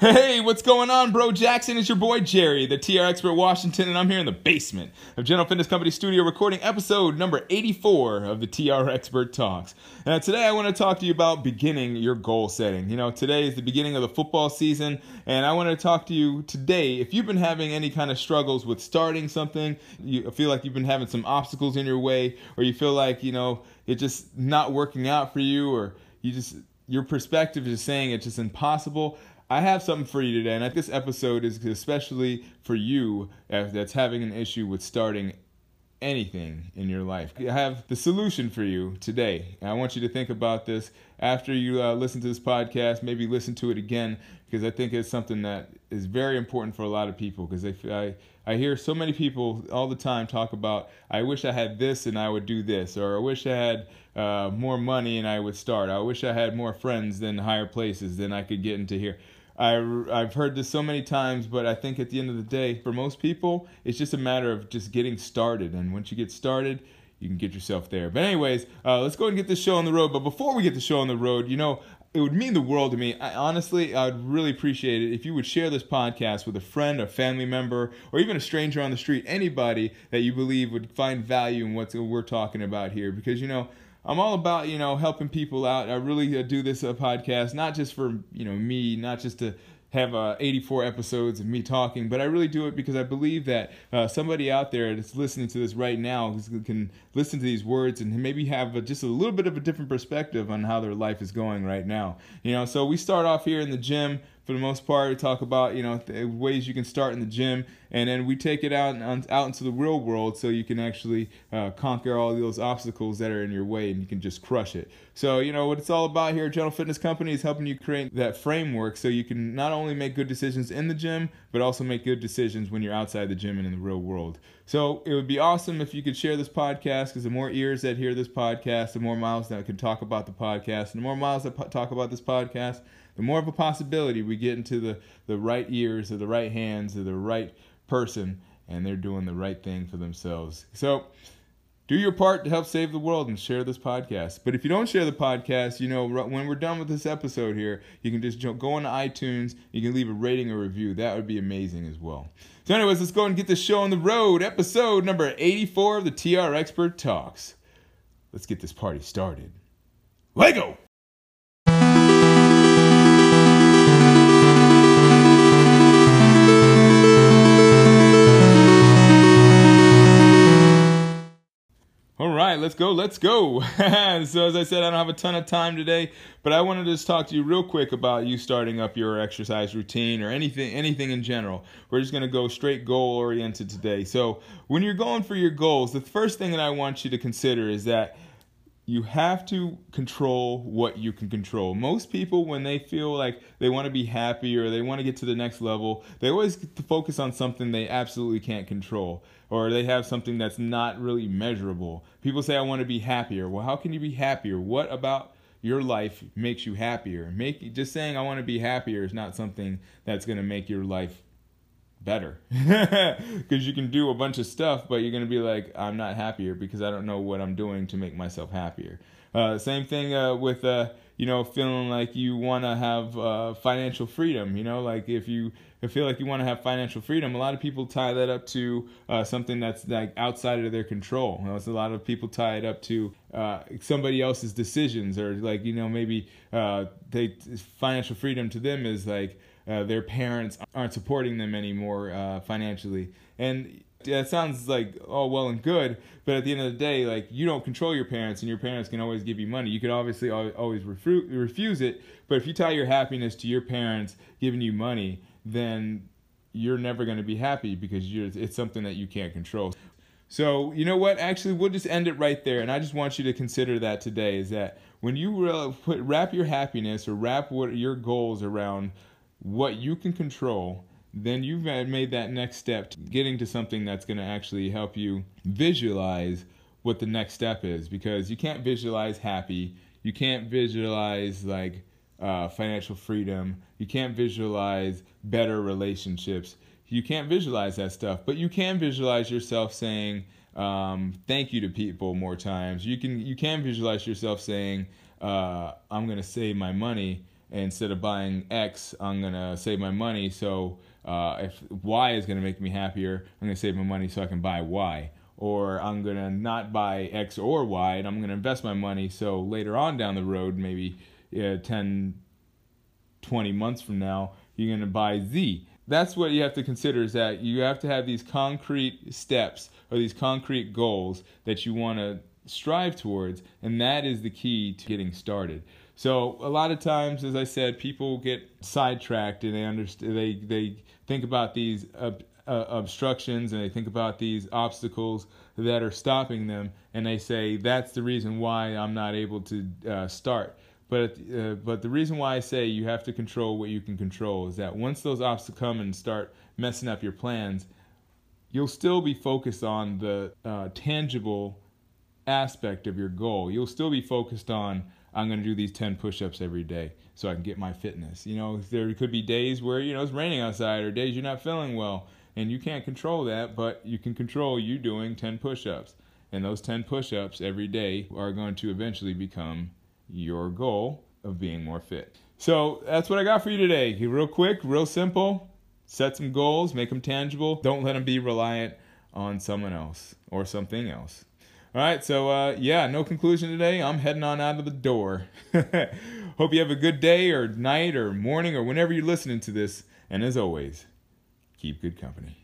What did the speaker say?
Hey, what's going on, bro? Jackson, it's your boy Jerry, the TR Expert Washington, and I'm here in the basement of General Fitness Company Studio recording episode number 84 of the TR Expert Talks. And today I want to talk to you about beginning your goal setting. You know, today is the beginning of the football season, and I want to talk to you today. If you've been having any kind of struggles with starting something, you feel like you've been having some obstacles in your way, or you feel like, you know, it's just not working out for you, or you just your perspective is saying it's just impossible. I have something for you today, and this episode is especially for you that's having an issue with starting anything in your life. I have the solution for you today. And I want you to think about this after you uh, listen to this podcast, maybe listen to it again, because I think it's something that is very important for a lot of people. Because I, I hear so many people all the time talk about, I wish I had this and I would do this, or I wish I had uh, more money and I would start. I wish I had more friends than higher places than I could get into here. I, I've heard this so many times, but I think at the end of the day, for most people, it's just a matter of just getting started. And once you get started, you can get yourself there. But anyways, uh, let's go and get this show on the road. But before we get the show on the road, you know, it would mean the world to me. I, honestly, I would really appreciate it if you would share this podcast with a friend, a family member, or even a stranger on the street, anybody that you believe would find value in what we're talking about here. Because, you know, I'm all about you know helping people out. I really uh, do this uh, podcast not just for you know me, not just to have uh, 84 episodes of me talking, but I really do it because I believe that uh, somebody out there that's listening to this right now can listen to these words and maybe have a, just a little bit of a different perspective on how their life is going right now. You know, so we start off here in the gym for the most part. We talk about you know ways you can start in the gym, and then we take it out out into the real world so you can actually uh, conquer all those obstacles that are in your way, and you can just crush it. So you know what it's all about here. General Fitness Company is helping you create that framework so you can not only make good decisions in the gym, but also make good decisions when you're outside the gym and in the real world. So it would be awesome if you could share this podcast because the more ears that hear this podcast, the more miles that can talk about the podcast, and the more miles that po- talk about this podcast the more of a possibility we get into the, the right ears or the right hands or the right person and they're doing the right thing for themselves. So do your part to help save the world and share this podcast. But if you don't share the podcast, you know, when we're done with this episode here, you can just go on iTunes, you can leave a rating or review. That would be amazing as well. So, anyways, let's go and get this show on the road. Episode number 84 of the TR Expert Talks. Let's get this party started. Lego! Let's go, let's go. so, as I said, I don't have a ton of time today, but I wanted to just talk to you real quick about you starting up your exercise routine or anything, anything in general. We're just going to go straight goal oriented today. So, when you're going for your goals, the first thing that I want you to consider is that you have to control what you can control. Most people, when they feel like they want to be happy or they want to get to the next level, they always focus on something they absolutely can't control or they have something that's not really measurable. People say, I want to be happier. Well, how can you be happier? What about your life makes you happier? Make just saying I want to be happier is not something that's going to make your life better. Because you can do a bunch of stuff but you're going to be like i'm not happier because i don't know what i'm doing to make myself happier. Uh, same thing uh, with uh, you know feeling like you want to have uh, financial freedom you know? Like if you feel like you want to have financial freedom a lot of people tie that up to uh, something that's like outside of their control. You know, a lot of people tie it up to uh, somebody else's decisions or like you know maybe they financial freedom to them is like uh, their parents aren't supporting them anymore uh, financially. And that sounds like all well and good, but at the end of the day, like you don't control your parents, and your parents can always give you money. You can obviously always refuse it, but if you tie your happiness to your parents giving you money, then you're never going to be happy because it's something that you can't control. So you know what? Actually, we'll just end it right there, and I just want you to consider that today. Is that when you put wrap your happiness or wrap what your goals around what you can control, then you've made that next step to getting to something that's going to actually help you visualize what the next step is because you can't visualize happy, you can't visualize like uh, financial freedom, you can't visualize better relationships, you can't visualize that stuff, but you can visualize yourself saying um, thank you to people more times. You can you can visualize yourself saying uh, I'm going to save my money instead of buying X, I'm gonna save my money. So uh, if Y is gonna make me happier, I'm gonna save my money so I can buy Y. Or I'm gonna not buy X or Y, and I'm gonna invest my money so later on down the road, maybe uh, 10, 20 months from now, you're gonna buy Z. That's what you have to consider is that you have to have these concrete steps or these concrete goals that you want to strive towards, and that is the key to getting started. So a lot of times, as I said, people get sidetracked and they understand they they think about these ob- uh, obstructions and they think about these obstacles that are stopping them, and they say that's the reason why I'm not able to uh, start. But uh, but the reason why I say you have to control what you can control is that once those obstacles come and start messing up your plans, you'll still be focused on the uh, tangible aspect of your goal. You'll still be focused on I'm going to do these 10 push-ups every day so I can get my fitness. You know, there could be days where, you know, it's raining outside or days you're not feeling well and you can't control that, but you can control you doing 10 push-ups. And those 10 push-ups every day are going to eventually become your goal of being more fit. So that's what I got for you today. Real quick, real simple. Set some goals, make them tangible. Don't let them be reliant on someone else or something else. All right, so uh, yeah, no conclusion today. I'm heading on out of the door. Hope you have a good day or night or morning or whenever you're listening to this. And as always, keep good company.